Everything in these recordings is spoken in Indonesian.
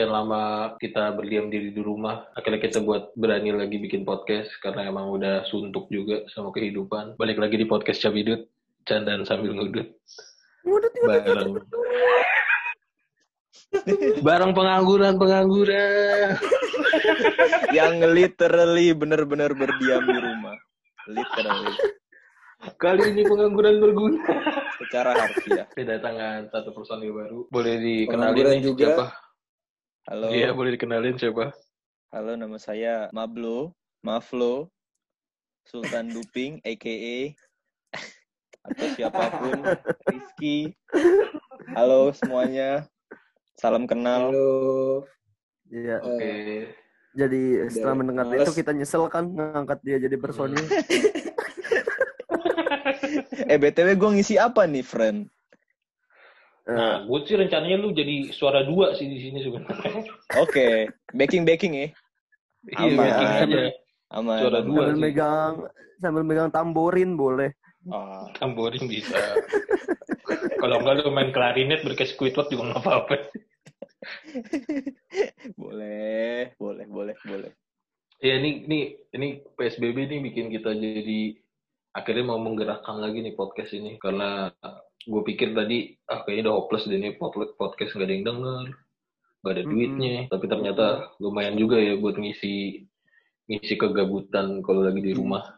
sekian lama kita berdiam diri di rumah, akhirnya kita buat berani lagi bikin podcast karena emang udah suntuk juga sama kehidupan. Balik lagi di podcast Cabidut, candaan sambil ngudut. Ngudut, ngudut, Bareng ngudut. bareng pengangguran pengangguran. yang literally bener-bener berdiam di rumah. Literally. Kali ini pengangguran berguna. Secara harfiah. Kedatangan satu personil baru. Boleh dikenalin juga. siapa? Halo. Iya, boleh dikenalin siapa? Halo, nama saya Mablo, Maflo, Sultan Duping, aka atau siapa pun, Rizky. Halo semuanya, salam kenal. Halo. Oke. Iya. Hmm. Jadi setelah mendengar males. itu kita nyesel kan ngangkat dia jadi personil. Eh btw gue ngisi apa nih, friend? Eh, Nah, gue sih rencananya lu jadi suara dua sih di sini sebenarnya. Oke, backing backing ya, Iya, Aman. bikin aja. aman. Suara dua sambil sih. megang sambil megang tamborin boleh. Ah, Tamborin bisa. Kalau enggak lu main klarinet berkes Squidward juga nggak apa-apa. boleh, boleh, boleh, boleh. Ya ini ini ini PSBB ini bikin kita jadi akhirnya mau menggerakkan lagi nih podcast ini karena gue pikir tadi ah kayaknya udah hopeless deh nih pod- podcast nggak ada yang denger nggak ada duitnya tapi ternyata lumayan juga ya buat ngisi ngisi kegabutan kalau lagi di rumah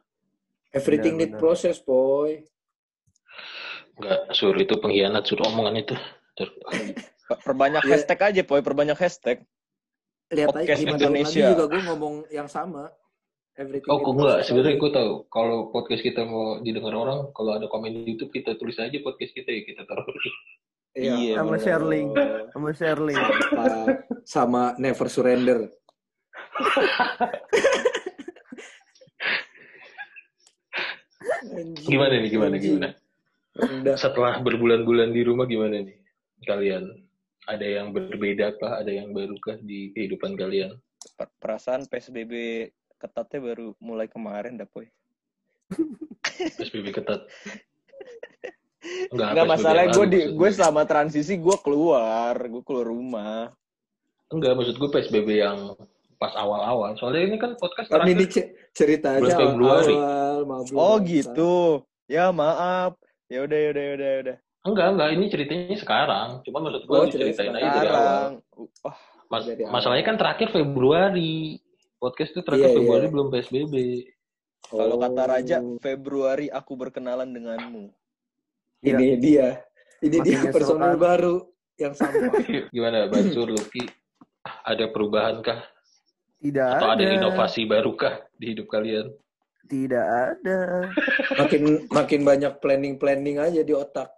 Everything need process, boy. nggak sur itu pengkhianat sur omongan itu Perbanyak Iya. hashtag aja, Poy. Perbanyak hashtag. Lihat aja Podcast Indonesia. juga gue ngomong yang sama. Everything Oh, kok enggak? Sebenarnya gue tahu kalau podcast kita mau didengar orang, kalau ada komen di YouTube kita tulis aja podcast kita ya kita taruh. Iya. Iya, Sama share link. Sama share link. Sama- sama never surrender. Gimana nih? Gimana? Gimana? Rendah. Setelah berbulan-bulan di rumah gimana nih kalian? Ada yang berbeda kah? Ada yang baru kah di kehidupan kalian? Per- Perasaan PSBB ketatnya baru mulai kemarin dah, Poy. PSBB ketat. Enggak masalah gue di gue selama transisi gue keluar, gue keluar rumah. Enggak, maksud gue PSBB yang pas awal-awal. Soalnya ini kan podcast Kan ini cerita aja Februari. awal, Oh gitu. Ya maaf. Ya udah ya udah ya udah ya udah. Enggak, enggak. Ini ceritanya sekarang. Cuma maksud gue Oh, diceritain cerita aja dari awal. Sekarang. Wah, Mas- Dari awal. masalahnya kan terakhir Februari. Podcast itu terakhir Iya, Februari iya. belum PSBB. kalau kata Raja, Oh, Februari aku berkenalan denganmu. Iya. ini dia. Ini Makin dia kan. baru yang sampah. Gimana, Bansur, Lucky? Ada perubahan kah? Tidak Atau ada ada. inovasi baru kah di hidup kalian? Tidak ada. makin makin banyak planning planning aja di otak.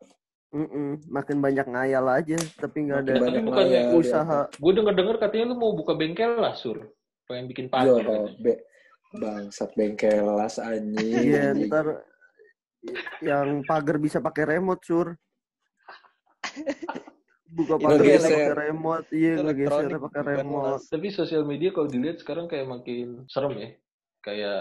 Mm-mm. Makin banyak ngayal aja, tapi nggak ada banyak usaha. Gue denger-denger katanya lu mau buka bengkel lah, Sur. Pengen bikin Yo, pagar. katanya. be, bangsat bengkelas anjing. Iya, ntar yang pagar bisa pakai remote, sur. Buka pagar bisa pakai remote, iya ngegeser pakai remote. Tapi sosial media kalau dilihat sekarang kayak makin serem ya. Kayak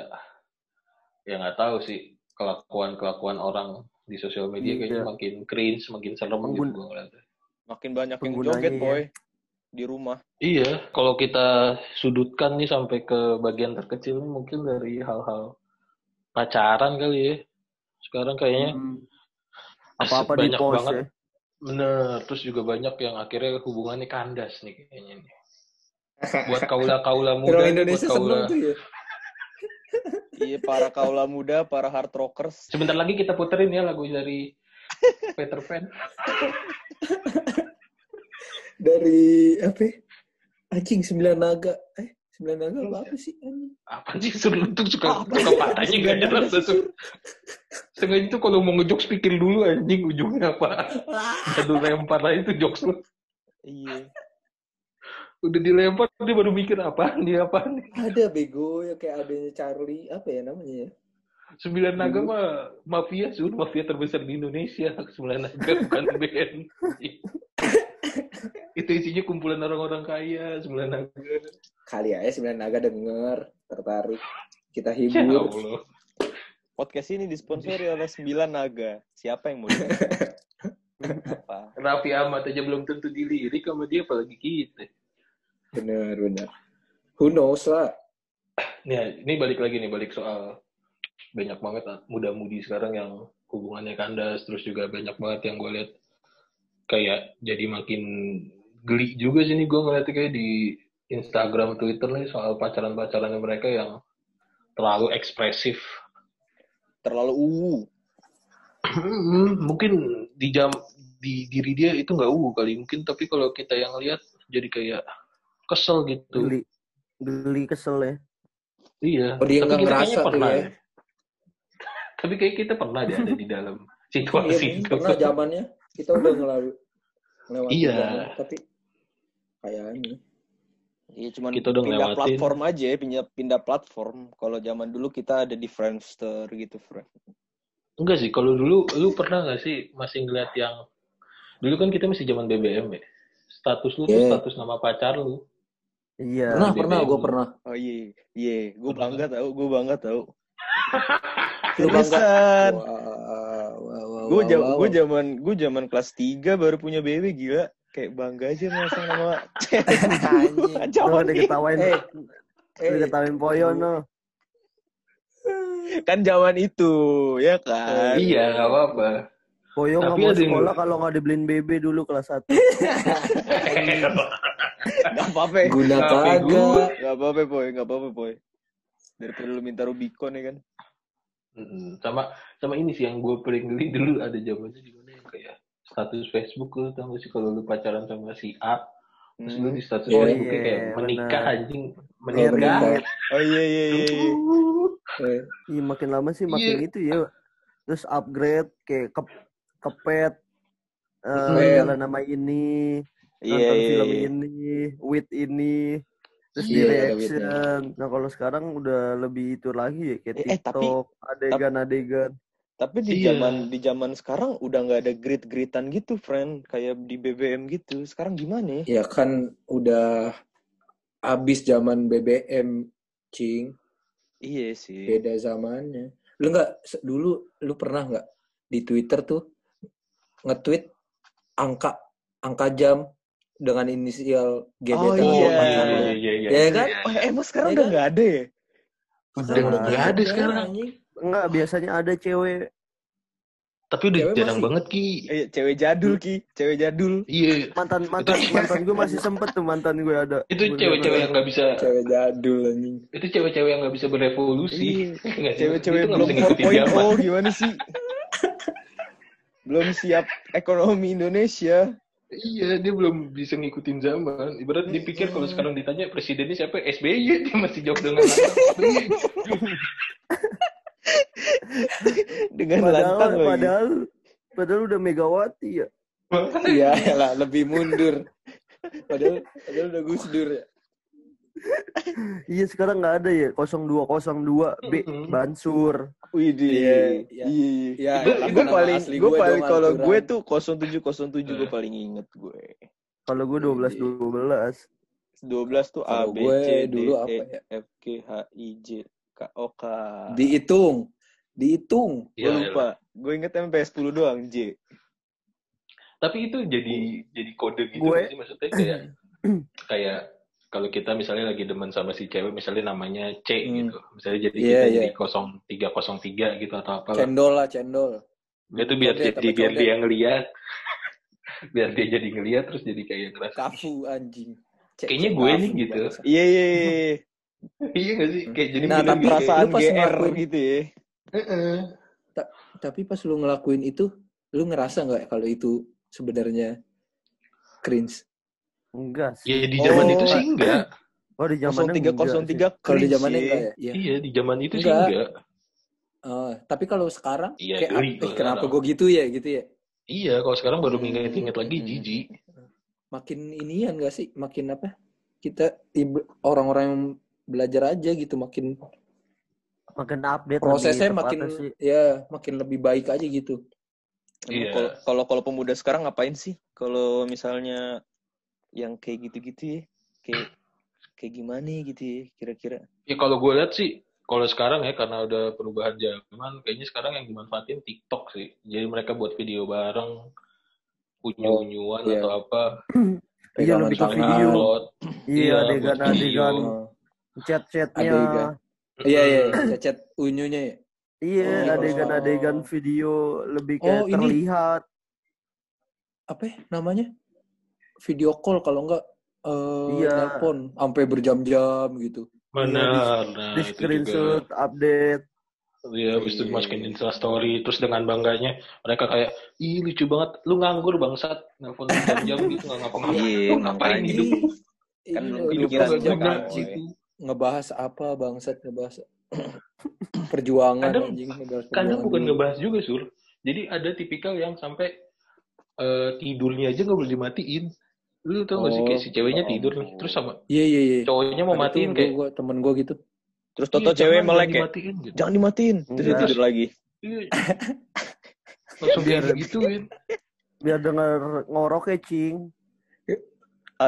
ya nggak tahu sih kelakuan-kelakuan orang di sosial media Iya. kayaknya makin cringe, makin serem gitu Pengguna- gue ngeliatnya. Makin banyak yang joget, ya. Di rumah. Iya, kalau kita sudutkan nih sampai ke bagian terkecil mungkin dari hal-hal pacaran kali ya. Sekarang kayaknya Hmm. Apa-apa di banget. ya. Bener, terus juga banyak yang akhirnya hubungannya kandas nih kayaknya nih. Buat kaula-kaula muda, Indonesia buat kaula. tuh ya. Iya, para kaula muda, para hard rockers. Sebentar lagi kita puterin ya lagu dari Peter Pan. Dari apa? ya? Anjing sembilan naga. Eh, sembilan naga apa, apa sih anjing? Apa sih tuh suka Apa suka patahnya Sembilan gak jelas naga, tuh. Setengah itu kalau mau ngejokes pikir dulu anjing ujungnya apa. Aduh lempar aja itu jokes lu. Iya. Udah dilempar dia baru mikir apaan dia apaan nih. Ada bego ya kayak adanya Charlie apa ya namanya ya? Sembilan naga Dulu. mah mafia sur, mafia terbesar di Indonesia. Sembilan naga bukan band. itu isinya kumpulan orang-orang kaya, sembilan naga. Kali aja sembilan naga denger tertarik kita Ya hibur. Allah. Podcast ini disponsori oleh Sembilan Naga. Siapa yang mau dengar? Apa? Raffi Ahmad aja belum tentu dilirik sama dia apalagi kita. Bener, bener. Who knows lah. Nih, ini balik lagi nih, balik soal banyak banget muda-mudi sekarang yang hubungannya kandas, terus juga banyak banget yang gue lihat kayak jadi makin geli juga sih nih gue ngeliatnya kayak di Instagram, Twitter nih soal pacaran-pacarannya mereka yang terlalu ekspresif. Terlalu uwu. Hmm, mungkin di jam di diri dia itu nggak uh kali mungkin tapi kalau kita yang lihat jadi kayak kesel gitu Geli, geli kesel ya. iya Oh, dia tapi kita ngerasa kayaknya pernah ya. ya. tapi kayak kita pernah deh ada di dalam Iya, situasi mungkin itu pernah zamannya kita udah ngelalu ngelewatin Iya. zaman, tapi kayaknya Iya cuman Kita udah pindah ngelewatin. platform aja, ya, pindah pindah platform. Kalau zaman dulu kita ada di Friendster gitu, friend. enggak sih kalau dulu lu pernah nggak sih masih ngeliat yang dulu kan kita masih zaman BBM ya status lu tuh Iya. status nama pacar lu Iya. pernah BBM. pernah gue pernah Oh iya, iya, gue bangga tau, gue bangga tau. Lu bangga? Seriusan. Wah Gue jam, wah, gue zaman, gue zaman kelas 3 baru punya BB gila. Kayak bangga aja masang nama Zaman udah ketawain, Eh, udah eh, ketawain Poyo no. kan zaman itu, ya kan? iya nggak apa-apa Poyo nggak mau sekolah kalau nggak dibeliin BB dulu kelas 1. Gak apa-apa, guna kagak gak apa-apa, boy, gak apa-apa, boy. Daripada lu minta Rubicon ya kan? Mm, sama sama ini sih yang gue paling geli dulu ada zamannya di mana yang kayak status Facebook lu tau gak sih kalau lu pacaran sama si A terus lu Hmm. di status Oh, Facebooknya iya, kayak menikah benar. anjing Iya, menikah bener. Oh iya, iya, iya, iya. Iya makin lama sih makin Iya. itu ya. Terus upgrade kayak ke kepet eh Kepet. jalan nama ini, Iya, nonton iya, film iya. ini, with ini, terus Iya, di reaction. Nah kalau sekarang udah lebih itu lagi ya kayak Eh, eh, tapi- TikTok, adegan-adegan. Tapi di Iya. zaman di zaman sekarang udah nggak ada grid-gridan gitu, friend. Kayak di BBM gitu. Sekarang gimana ya? ya kan udah abis zaman BBM cing Iya sih. beda zamannya lu nggak dulu lu pernah nggak di Twitter tuh nge-tweet angka angka jam dengan inisial gebetan Oh, iya. lu. iya iya iya Ya kan? Oh, emang sekarang Iya udah kan? nggak ada ya? udah nggak ada sekarang anjing. Enggak, biasanya ada cewek tapi udah Cewek jarang masih. banget ki Eh, cewek jadul ki, cewek jadul. iya mantan mantan mantan gue masih sempet tuh mantan gue ada. itu cewek-cewek yang nggak bisa cewek jadul anjing itu cewek-cewek yang nggak bisa berevolusi Iya. Cewek-cewek Itu nggak belum bisa ngikutin zaman. 4.0 gimana sih? belum siap ekonomi Indonesia. Iya, dia belum bisa ngikutin zaman. Ibarat dipikir kalau sekarang ditanya presidennya siapa, SBY, dia masih jawab dengan. Dengan Padahal lantang lagi. padahal padahal udah Megawati ya. iya lah lebih mundur padahal padahal udah Gus Dur ya Iya sekarang nggak ada ya 0202 B. Bansur. Wih, Iya, iya. iya. Ya, Gue nama- gue paling asli gue gue paling kalau gue tuh 0707 gue paling inget gue. Kalau gue 12 12. 12 tuh A B gue C D E ya? F G H I J K O K. dihitung dihitung Gue Iya, lupa. Gue inget MP 10 doang J. Tapi itu jadi jadi kode gitu Gue- sih maksudnya kayak kayak kalau kita misalnya lagi demen sama si cewek misalnya namanya C Hmm. gitu. Misalnya jadi Iya, kita iya. jadi 0303 gitu atau apa. cendol lah cendol Itu biar jadi biar dia ngeliat. biar dia jadi ngeliat terus jadi kayak ngerasa kafu anjing Cek- Kayaknya gue nih gitu. bangsa. Iya iya. Iya. gak sih? Kayak jadi Nah, tapi kayak, perasaan lu pas GR ngelakuin- gitu ya. "Heeh." tapi pas lu ngelakuin itu lu ngerasa nggak kalau itu sebenarnya cringe Enggak sih. Ya di zaman Oh. itu sih enggak. Oh di zaman 0303 kalau di sih. enggak ya Iya. Iya di zaman itu sih Enggak. enggak. Oh, tapi kalau sekarang Iya, kayak geli eh, kenapa gue gitu ya gitu ya Iya, kalau sekarang baru Hmm. mengingat-ingat lagi Hmm. jijik. makin inian gak sih makin apa kita orang-orang yang belajar aja gitu makin makin update prosesnya lebih makin sih. ya makin lebih baik aja gitu Emang Iya. Kalau kalau kalau pemuda sekarang ngapain sih? Kalau misalnya yang kayak gitu-gitu ya, kayak kayak gimana gitu ya kira-kira? Ya kalau gue lihat sih, kalau sekarang ya karena udah perubahan zaman, kayaknya sekarang yang dimanfaatin TikTok sih. Jadi mereka buat video bareng, unyu-unyuan iya. atau apa. Iya, lebih ke video. Iya, Iya, adegan-adegan Oh. Chat-chatnya. Adegan. Iya iya, chat unyunya ya. Iya, Oh. adegan-adegan video lebih kayak Oh, ini. terlihat. Apa ya namanya? Video call kalau enggak eh Iya. telepon sampai berjam-jam gitu. benar nah Di itu juga screenshot, update. Iya, habis itu Iya, dimasukin iya. Insta story, terus dengan bangganya mereka kayak, ih lucu banget, lu nganggur bangsat, nelfon jam-jam gitu nggak ngapa-ngapain, Iya, lu ngapain hidup, Kan Iya, pikiran kan, boy. gitu. Ngebahas apa bangsat ngebahas perjuangan Kadang- anjing ngebahas Kadang perjuangan bukan dulu. ngebahas juga sur, jadi ada tipikal yang sampai eh, tidurnya aja nggak boleh dimatiin. Lu tau gak sih Oh. kayak si ceweknya Oh. tidur nih, terus sama Iya iya iya. cowoknya mau Ada matiin kayak, gua, temen gua gitu. Terus "Iya, Toto cewek jangan, melek jangan ya. dimatiin," gitu. Jangan dimatiin. Terus dia Enggak. tidur lagi. Iya. Langsung kayak gituin. Biar denger ngoroknya, Cing.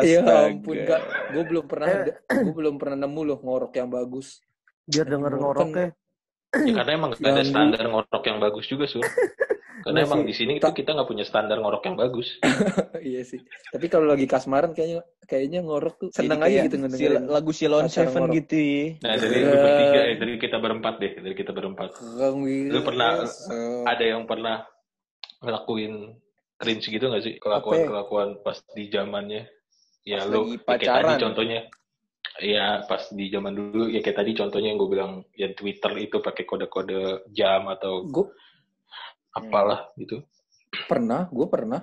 Iya Astaga. ampun kak, gue belum pernah Eh. gue belum pernah nemu loh ngorok yang bagus. Biar denger Kan- ngoroknya. Ya, karena emang nggak ada standar ngorok yang bagus juga sur. Karena emang sih. di sini itu Ta- kita nggak punya standar ngorok yang bagus. iya sih. Tapi kalau lagi kasmaran kayaknya kayaknya ngorok tuh seneng aja gitu si- ngedengerin. lagu Silon Seven ngorok. gitu ya. Nah dari lu bertiga, eh, dari kita berempat deh, dari kita berempat. Lu pernah-. Ada yang pernah ngelakuin cringe gitu gak sih kelakuan-kelakuan pas di zamannya? Ya Pas lu lagi ya kayak tadi pacaran. contohnya. Ya pas di zaman dulu ya kayak tadi contohnya yang gue bilang ya Twitter itu pakai kode-kode jam atau Gue apalah gitu. pernah, gue pernah.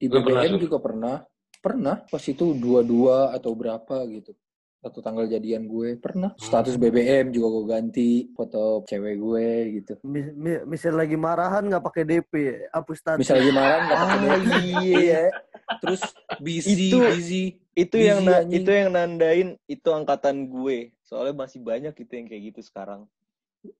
Di pernah, juga pernah. Pernah pas itu dua-dua atau berapa gitu. Satu tanggal jadian gue pernah. Status Hmm. BBM juga gue ganti foto cewek gue gitu. Mis- mi- Misal lagi marahan nggak pakai DP, hapus status. Misal lagi marah nggak pakai Ah, DP. Iya. Terus busy, Itu- busy. Itu Busy, yang na- anjing. itu yang nandain itu angkatan gue. Soalnya masih banyak gitu yang kayak gitu sekarang.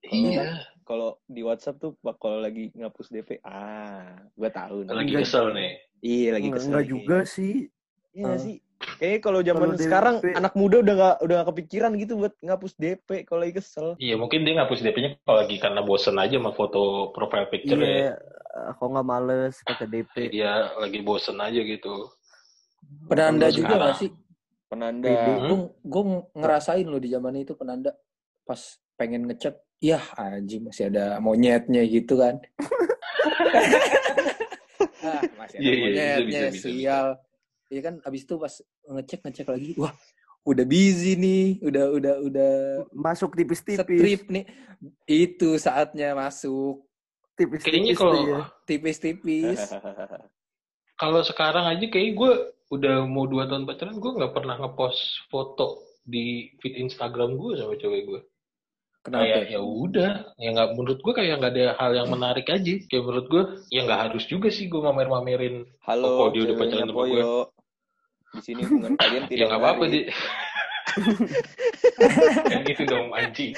Iya. Kalau di WhatsApp tuh kalau lagi ngapus DP, ah, gue tahu. Lagi kesel nih. Iya, lagi kesel. enggak juga sih. Iya Ah. sih. Kayaknya kalau zaman DP sekarang anak muda udah nggak udah nggak kepikiran gitu buat ngapus DP kalau lagi kesel. Iya mungkin dia ngapus DP-nya kalau lagi karena bosen aja sama foto profile picture ya. Iya, kok nggak males pakai DP. Dia lagi bosen aja gitu. Penanda juga sekarang. gak sih? Penanda. Hmm? Gue ngerasain loh di zaman itu penanda pas pengen ngechat, ya anjing masih ada monyetnya gitu kan. ah, masih ada Iya, iya, bisa, monyetnya, bisa, bisa, sial. Iya kan abis itu pas ngecek ngecek lagi, wah udah busy nih, udah udah udah Masuk tipis-tipis. strip nih. Itu saatnya masuk Tipis-tipis. Kayaknya kalau ya. tipis-tipis. kalau sekarang aja kayak gue udah mau dua tahun pacaran gue nggak pernah ngepost foto di feed Instagram gue sama cewek gue. Kenapa? Kayak ya udah, ya nggak menurut gue kayak nggak ada hal yang menarik aja. Kayak menurut gue ya nggak harus juga sih gue mamer-mamerin. Halo, Oh, dia udah pacaran sama gue. Di sini hubungan kalian tidak ya nggak apa-apa deh. Kayak gitu dong anjing.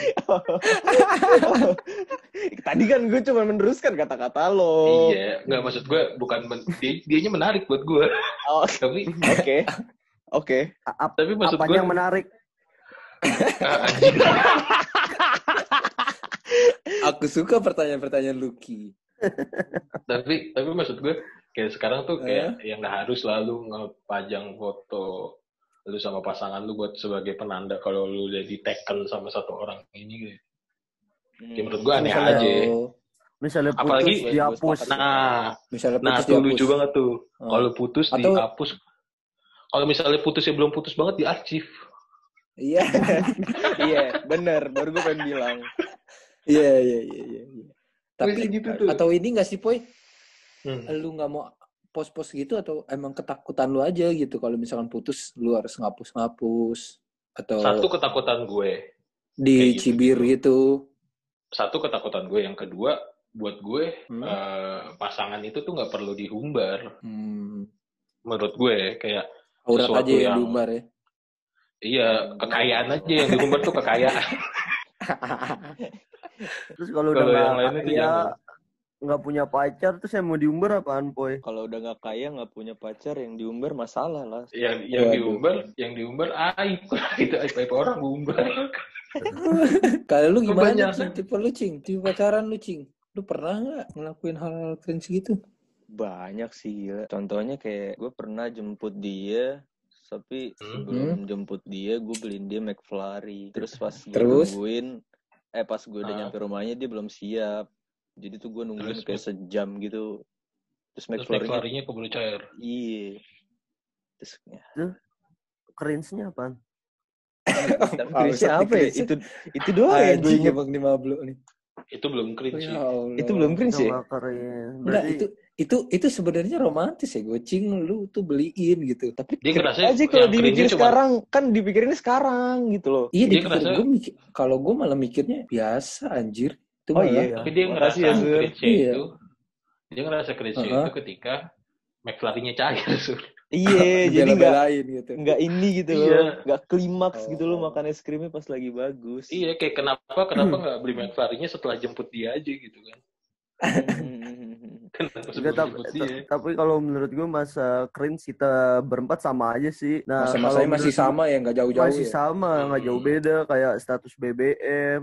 Tadi kan gue cuma meneruskan kata-kata lo. Iya, nggak maksud gue bukan men dia, dianya menarik buat gue. Oh, Tapi Oke. Oke. A- ap- tapi maksud gue yang menarik? Ah, anjing. Aku suka pertanyaan-pertanyaan Lucky. tapi tapi maksud gue kayak sekarang tuh kayak yang nggak harus lalu ngepajang foto lu sama pasangan lu buat sebagai penanda kalau lu udah diteken sama satu orang ini gitu. Hmm. Kayak menurut gue aneh Misalnya- aja. Misalnya putus Apalagi- dihapus. Nah, Misalnya nah putus tuh dihapus. lucu banget tuh. Hmm. Kalau putus Atau- dihapus. Kalau misalnya putusnya belum putus banget diarsip. Iya. Iya, bener. Baru gue pengen bilang. Iya, iya, iya, iya. iya. Tapi Kayak gitu tuh. atau ini nggak sih, Poy? Hmm. Lu nggak mau post-post gitu atau emang ketakutan lu aja gitu kalau misalkan putus lu harus ngapus-ngapus atau Satu ketakutan gue. di gitu. cibir gitu. Satu ketakutan gue. Yang kedua buat gue Hmm. eh, pasangan itu tuh nggak perlu dihumbar. Hmm. Menurut gue kayak Aurat Sesuatu aja yang ya. Iya, kekayaan aja yang diumbar tuh kekayaan. Terus kalau udah yang nggak lain itu kaya, jangan. Nggak punya pacar, terus yang mau diumbar apaan, Poy? Kalau udah nggak kaya, nggak punya pacar, yang diumbar masalah lah. Yang yang Waduh. diumbar, yang diumbar aib. Itu aib aib orang diumbar. Kalau lu gimana. Cing? Tipe lu, Cing? Tipe pacaran lu, Cing? Lu pernah nggak ngelakuin hal-hal cringe gitu? Banyak sih gila. Contohnya kayak gue pernah jemput dia, tapi Hmm. sebelum jemput dia gue beliin dia McFlurry. Terus pas gue Terus? nungguin, eh pas gue udah Ah. nyampe rumahnya dia belum siap. Jadi tuh gue nungguin Terus, kayak sejam gitu. Terus McFlurry-nya keburu cair. iya. Terus ya, Cringe-nya apaan? Ustadz, apa ya? Itu itu doang ya gue Anjing inget. emang nih mablo nih. Itu belum cringe sih. Ya Allah. Itu belum cringe ya? Enggak, itu itu itu sebenarnya romantis ya gocing lu tuh beliin gitu. Tapi Dia cringe ngerasa aja kalau dipikirin cuma- sekarang, kan dipikirinnya sekarang gitu loh. Iya Dia dipikir ngerasa- gue mikir kalau gue malah mikirnya biasa anjir. Itu Oh malah iya. Tapi dia ngerasa ya, cringe Iya. itu. Dia ngerasa cringe Uh-huh. itu ketika McFlurry-nya cair. Sur. Iya, jadi nggak gitu. nggak ini gitu Iya. loh, nggak klimaks Oh. gitu loh makan es krimnya pas lagi bagus. Iya, kayak kenapa kenapa nggak beli McFlurry-nya setelah jemput dia aja gitu kan? Enggak, sebelum tapi, dia? tapi kalau menurut gue masa cringe kita berempat sama aja sih. Nah, Masa-masanya kalau masih sama ya nggak jauh-jauh masih ya. sama, nggak jauh Hmm. beda kayak status BBM.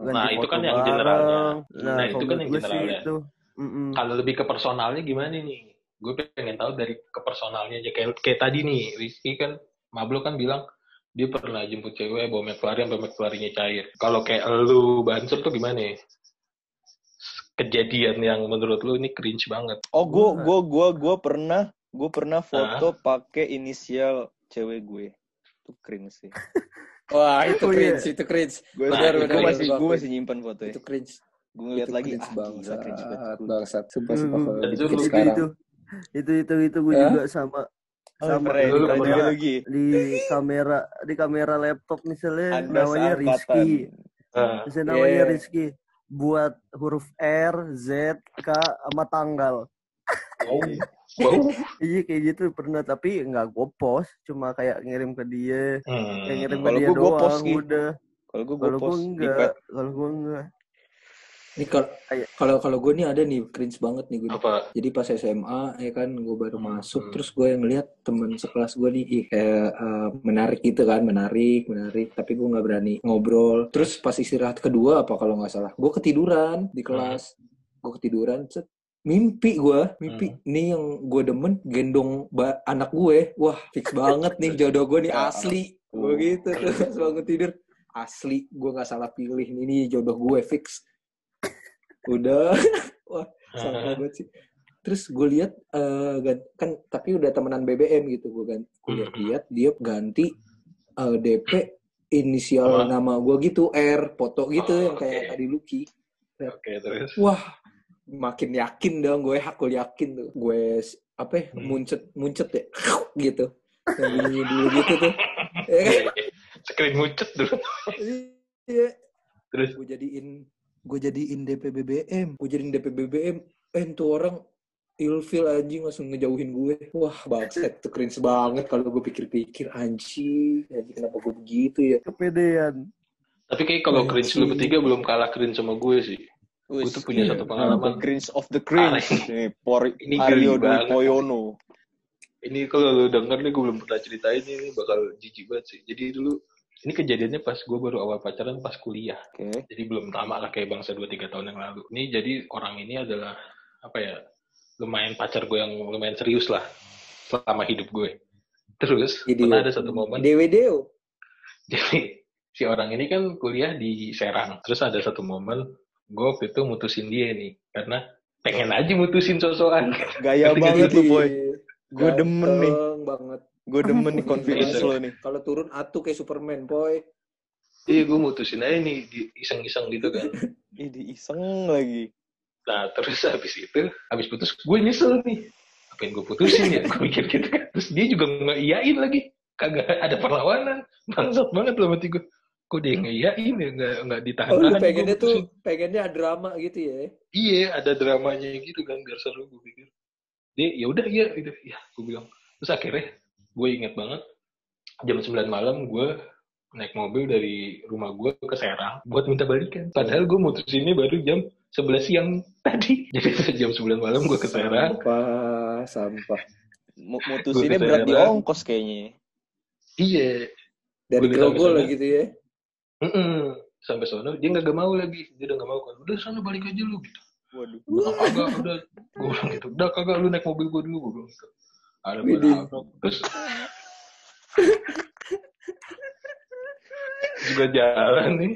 Ganti Nah, itu kan yang generalnya. Nah, Nah, itu kan yang gue generalnya. itu. Mm-mm. Kalau lebih ke personalnya gimana nih? Gue pengen tahu dari ke personalnya aja. Kayak, kayak tadi nih, Rizky kan, Mablo kan bilang dia pernah jemput cewek bawa McFlurry sampai McFlurry-nya cair. Kalau kayak lu, Banser tuh gimana nih? Kejadian yang menurut lu ini cringe banget. Oh, gua Gua- gua gua gua pernah gua pernah foto pakai inisial cewek gue. Itu cringe sih. Wah, itu Oh, iya. cringe, itu cringe. Gue Nah, gua itu masih gua masih nyimpan foto ya. Itu cringe. Gue ngeliat itu lagi cringe ah bangsat, cringe banget. bangsat. Sumpah, Itu- sumpah kalau itu- dibikin itu- sekarang. itu, itu itu itu gue juga sama Oh, sama pernah, Lu pernah juga pernah. lagi. di kamera di kamera laptop misalnya Ada namanya. Rizky Nah, misalnya namanya Yeah. Rizky buat huruf R Z K sama tanggal bau, iya kayak gitu pernah tapi nggak gue post cuma kayak ngirim ke dia Hmm. kayak ngirim ke dia gua- gua doang post, udah Kalau gue kalau gue enggak kalau gue enggak Nih kalau kalau gue nih ada nih cringe banget nih gue. Apa? Jadi pas SMA ya kan gue baru Hmm. masuk terus gue yang ngeliat temen sekelas gue nih ih kayak eh, menarik gitu kan menarik menarik tapi gue nggak berani ngobrol. Terus pas istirahat kedua apa kalau nggak salah gue ketiduran di kelas gue ketiduran set mimpi gue mimpi nih yang gue demen gendong ba- anak gue. Wah fix banget nih jodoh gue nih asli. Gue gitu tuh bangun tidur. Asli gue nggak salah pilih ini jodoh gue fix. Udah. Wah sama banget sih. Terus gue lihat gan- kan tapi udah temenan BBM gitu gue kan gue lihat lihat dia ganti eh, DP inisial Apa? nama gue gitu R foto gitu Oh, yang kayak oke. tadi Lucky. Oke, terus. wah makin yakin dong gue aku yakin tuh. Gue apa ya, Hmm. muncet muncet ya gitu. Yang bunyi dulu gitu tuh. Ya kan Screen muncet dulu. iya. Terus? Gue jadiin gue jadiin DP BBM gue jadiin DP BBM eh tuh orang ilfil anjing langsung ngejauhin gue. Wah bangsat tuh cringe banget kalau gue pikir-pikir anjing. Anjing kenapa gue begitu ya? Kepedean. Tapi kayak kalau cringe lu bertiga belum kalah cringe sama gue sih. Gue tuh punya iya. satu pengalaman. cringe of the cringe nih Ini Aryo Dwi. Poyono. Ini kalau lu denger nih gue belum pernah ceritain ini bakal jijik banget sih. Jadi dulu ini kejadiannya pas gue baru awal pacaran pas kuliah. Oke. Jadi belum lama lah kayak bangsa 2-3 tahun yang lalu. Ini jadi orang ini adalah apa ya lumayan pacar gue yang lumayan serius lah selama hidup gue. Terus Jadi pernah ada satu momen DWDO jadi si orang ini kan kuliah di Serang. Terus ada satu momen gue waktu itu mutusin dia nih karena pengen aja mutusin sosokan. Gaya banget lu, Boy. Iya. Gue demen nih. Banget Gue demen nih confidence Iya. lo nih. kalau turun atuh kayak Superman boy Iya gue mutusin aja nih di iseng-iseng gitu kan. Ini iseng lagi. Nah terus habis itu, habis putus gue nyesel nih. Apa yang gue putusin ya? Gue mikir gitu kan. Terus dia juga nggak iyain lagi. Kagak ada perlawanan. Bangsat banget loh mati gue. Kok dia nggak iyain ya? Nggak, nggak ditahan. oh pengennya tuh pengennya drama gitu ya Iya ada dramanya gitu kan. Biar seru gue pikir. Dia ya udah iya gitu. Ya gue bilang. Terus akhirnya gue inget banget. Jam 9 malam gue naik mobil dari rumah gue ke Serang buat minta balikan. Padahal gue mutusinnya baru jam 11 siang tadi. Jadi jam 9 malam gue ke Serang. sampah sampah Mu- Mutusinnya berat di ongkos kayaknya. Iya. dari grogol gitu ya Mm-mm. Sampai sono dia nggak mau lagi. Dia udah nggak mau kan. Udah sana balik aja lu gitu. Waduh. Udah kagak udah gue bilang gitu udah kagak lu naik mobil gue dulu gue bilang gitu ada gue nabrak terus juga jalan nih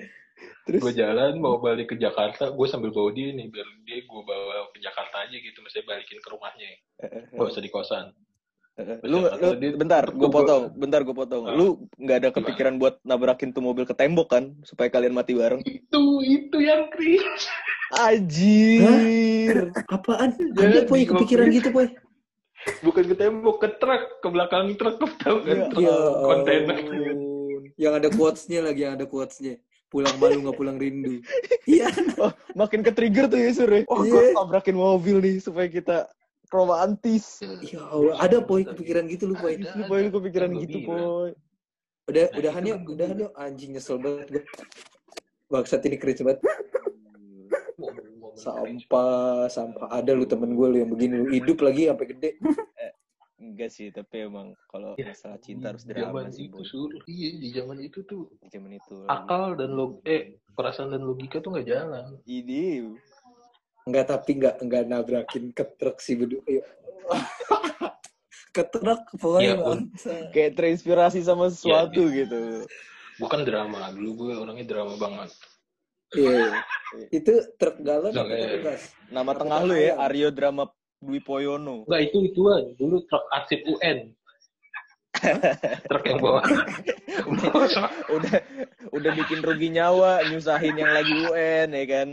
Terus gue jalan mau balik ke Jakarta gue sambil bawa dia nih biar dia gue bawa ke Jakarta aja gitu mesti balikin ke rumahnya gak usah di kosan lu, lu bentar, gue potong, bentar gue potong. Ah. Lu nggak ada kepikiran buat nabrakin tuh mobil ke tembok kan, supaya kalian mati bareng? itu itu yang cringe Anjir. Apaan? Jadi, Ada poy kepikiran gitu poy. bukan ke tembok ke truk ke belakang truk ke tahu kan Ya, truk Ya kontainer. Yang ada quotes-nya lagi, yang ada quotes-nya. Pulang malu nggak pulang rindu. Iya. Oh, makin ke trigger tuh ya Sur ya. Oh, gue Iya. tabrakin mobil nih supaya kita romantis. Ya Allah, ada poy kepikiran gitu lu. Ada. Lu boy lu kepikiran gitu, boy. Udah, Nah, udahan yuk, udahan yuk. Anjing nyesel banget. Bangsat ini cringe banget. Sampah, sampah. Ada lu temen gue lu yang begini lu hidup lagi sampai gede. Enggak sih, tapi emang kalau Ya, masalah cinta harus drama zaman sih, itu boy. sur iya di zaman itu tuh Di zaman itu. akal dan log eh perasaan dan logika tuh nggak jalan Ini Enggak, tapi enggak enggak nabrakin ke truk sih berdua. Ya Allah. ke truk. Iya, pun. bangsa. kayak terinspirasi sama sesuatu gitu. bukan drama dulu gue orangnya drama banget Iya. Itu truk galon truk gas? Nama Apa tengah lu ya? Aryo Drama Dwi Poyono. Enggak itu ituan dulu truk arsip UN truk yang bawa udah udah bikin rugi nyawa, nyusahin yang lagi UN ya kan.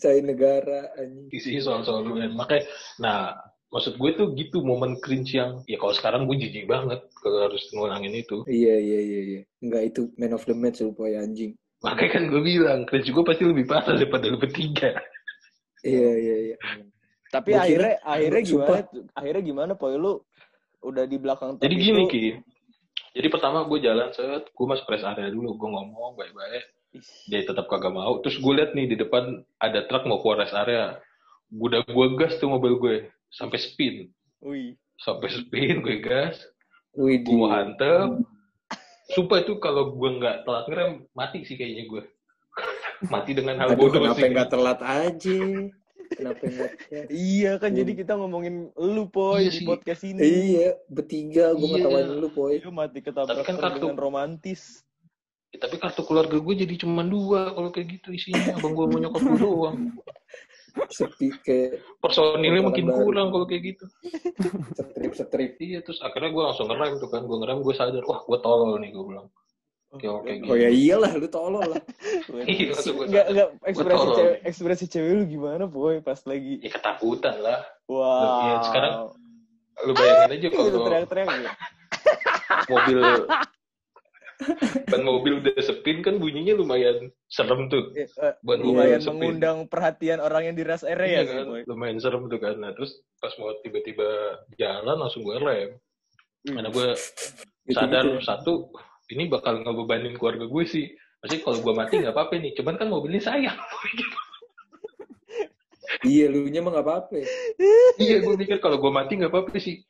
Saya negara anjing. isinya soal-soal UN makanya nah maksud gue tuh gitu momen cringe yang ya kalau sekarang gue jijik banget kalau harus ngulangin itu Iya iya iya iya. Enggak itu man of the match lu poy anjing. makanya kan gue bilang cringe gue pasti lebih parah daripada lu bertiga Iya iya iya. Tapi akhirnya akhirnya sumpah. gimana? tuh? Akhirnya gimana Poy lu udah di belakang jadi gini itu, ki jadi pertama gue jalan set gue masuk rest area dulu gue ngomong baik-baik dia tetap kagak mau terus gue liat nih di depan ada truk mau keluar rest area gue udah gue gas tuh mobil gue sampai spin Wih. sampai spin gue gas Wih gue hantem sumpah itu kalau gue nggak telat ngerem mati sih kayaknya gue mati dengan hal Aduh, bodoh kenapa sih enggak telat aja? Kenapa enggak? Iya kan Hmm. jadi kita ngomongin lu Poy Iya di sih. podcast ini. Iya, bertiga gue Iya. ngetawain lu, poy. Lu mati ketabrak kan kartu- romantis. Ya, tapi kartu keluarga gue jadi cuma dua kalau kayak gitu isinya abang gue mau nyokap gue doang Sepi kayak personilnya makin baru. kurang kalau kayak gitu setrip-setrip. iya terus akhirnya gue langsung ngerem tuh kan gue ngerem gue sadar wah gue tolol nih gue bilang oke oke gitu Oh ya iyalah, lu tolol lah. Iya, langsung gua Enggak ekspresi cewek ekspresi cewek lu gimana Poy pas lagi ya ketakutan lah Wow. Iya, sekarang lu bayangin aja Gitu, kalau teriak-teriak gitu. mobil ban mobil udah sepin kan bunyinya lumayan serem tuh Eh, eh, ban lumayan sepin. mengundang perhatian orang yang di rest area Iya sih, kan? Boy. lumayan serem tuh kan nah terus pas mau tiba-tiba jalan langsung gue rem karena gue sadar ya. satu ini bakal ngebebanin keluarga gue sih Maksudnya kalau gue mati nggak apa-apa nih cuman kan mobilnya sayang Iya, lu nya mah gak apa-apa. iya gue mikir kalau gue mati nggak apa-apa sih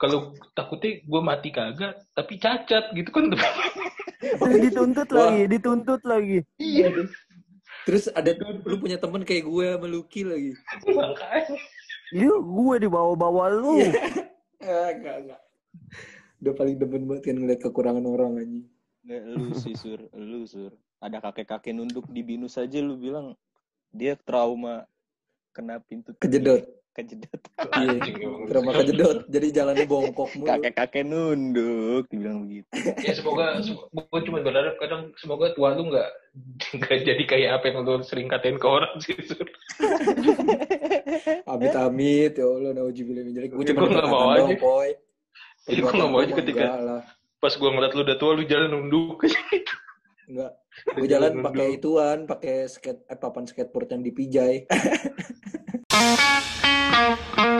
kalau takutnya gue mati kagak tapi cacat gitu kan dituntut Wah. lagi, dituntut lagi. iya Terus ada lu punya temen kayak gue sama Lucky lagi. makanya Lu gue dibawa-bawa lu. Ah, enggak, enggak. Udah paling demen banget kan ngeliat kekurangan orang anjing. Nggak, lu sih sur, lu sur. Ada kakek-kakek nunduk di binus aja lu bilang dia trauma kena pintu Kejedot. Kejedot. Iya, trauma kejedot. Jadi jalannya bongkok mulu. Kakek-kakek nunduk dibilang begitu. ya semoga gue cuma berharap kadang semoga tua lu nggak nggak jadi kayak apa yang lu sering katain ke orang sih Sur. Amit-amit, ya Allah, naujubillah dzalik. Gue Ya, cuma gua nggak mau aja. Jadi gua nggak mau aja ketika- pas gue ngeliat lu udah tua lu jalan nunduk Enggak. Gue jalan pakai ituan, pakai skate, eh, papan skateboard yang dipijai. Thank you.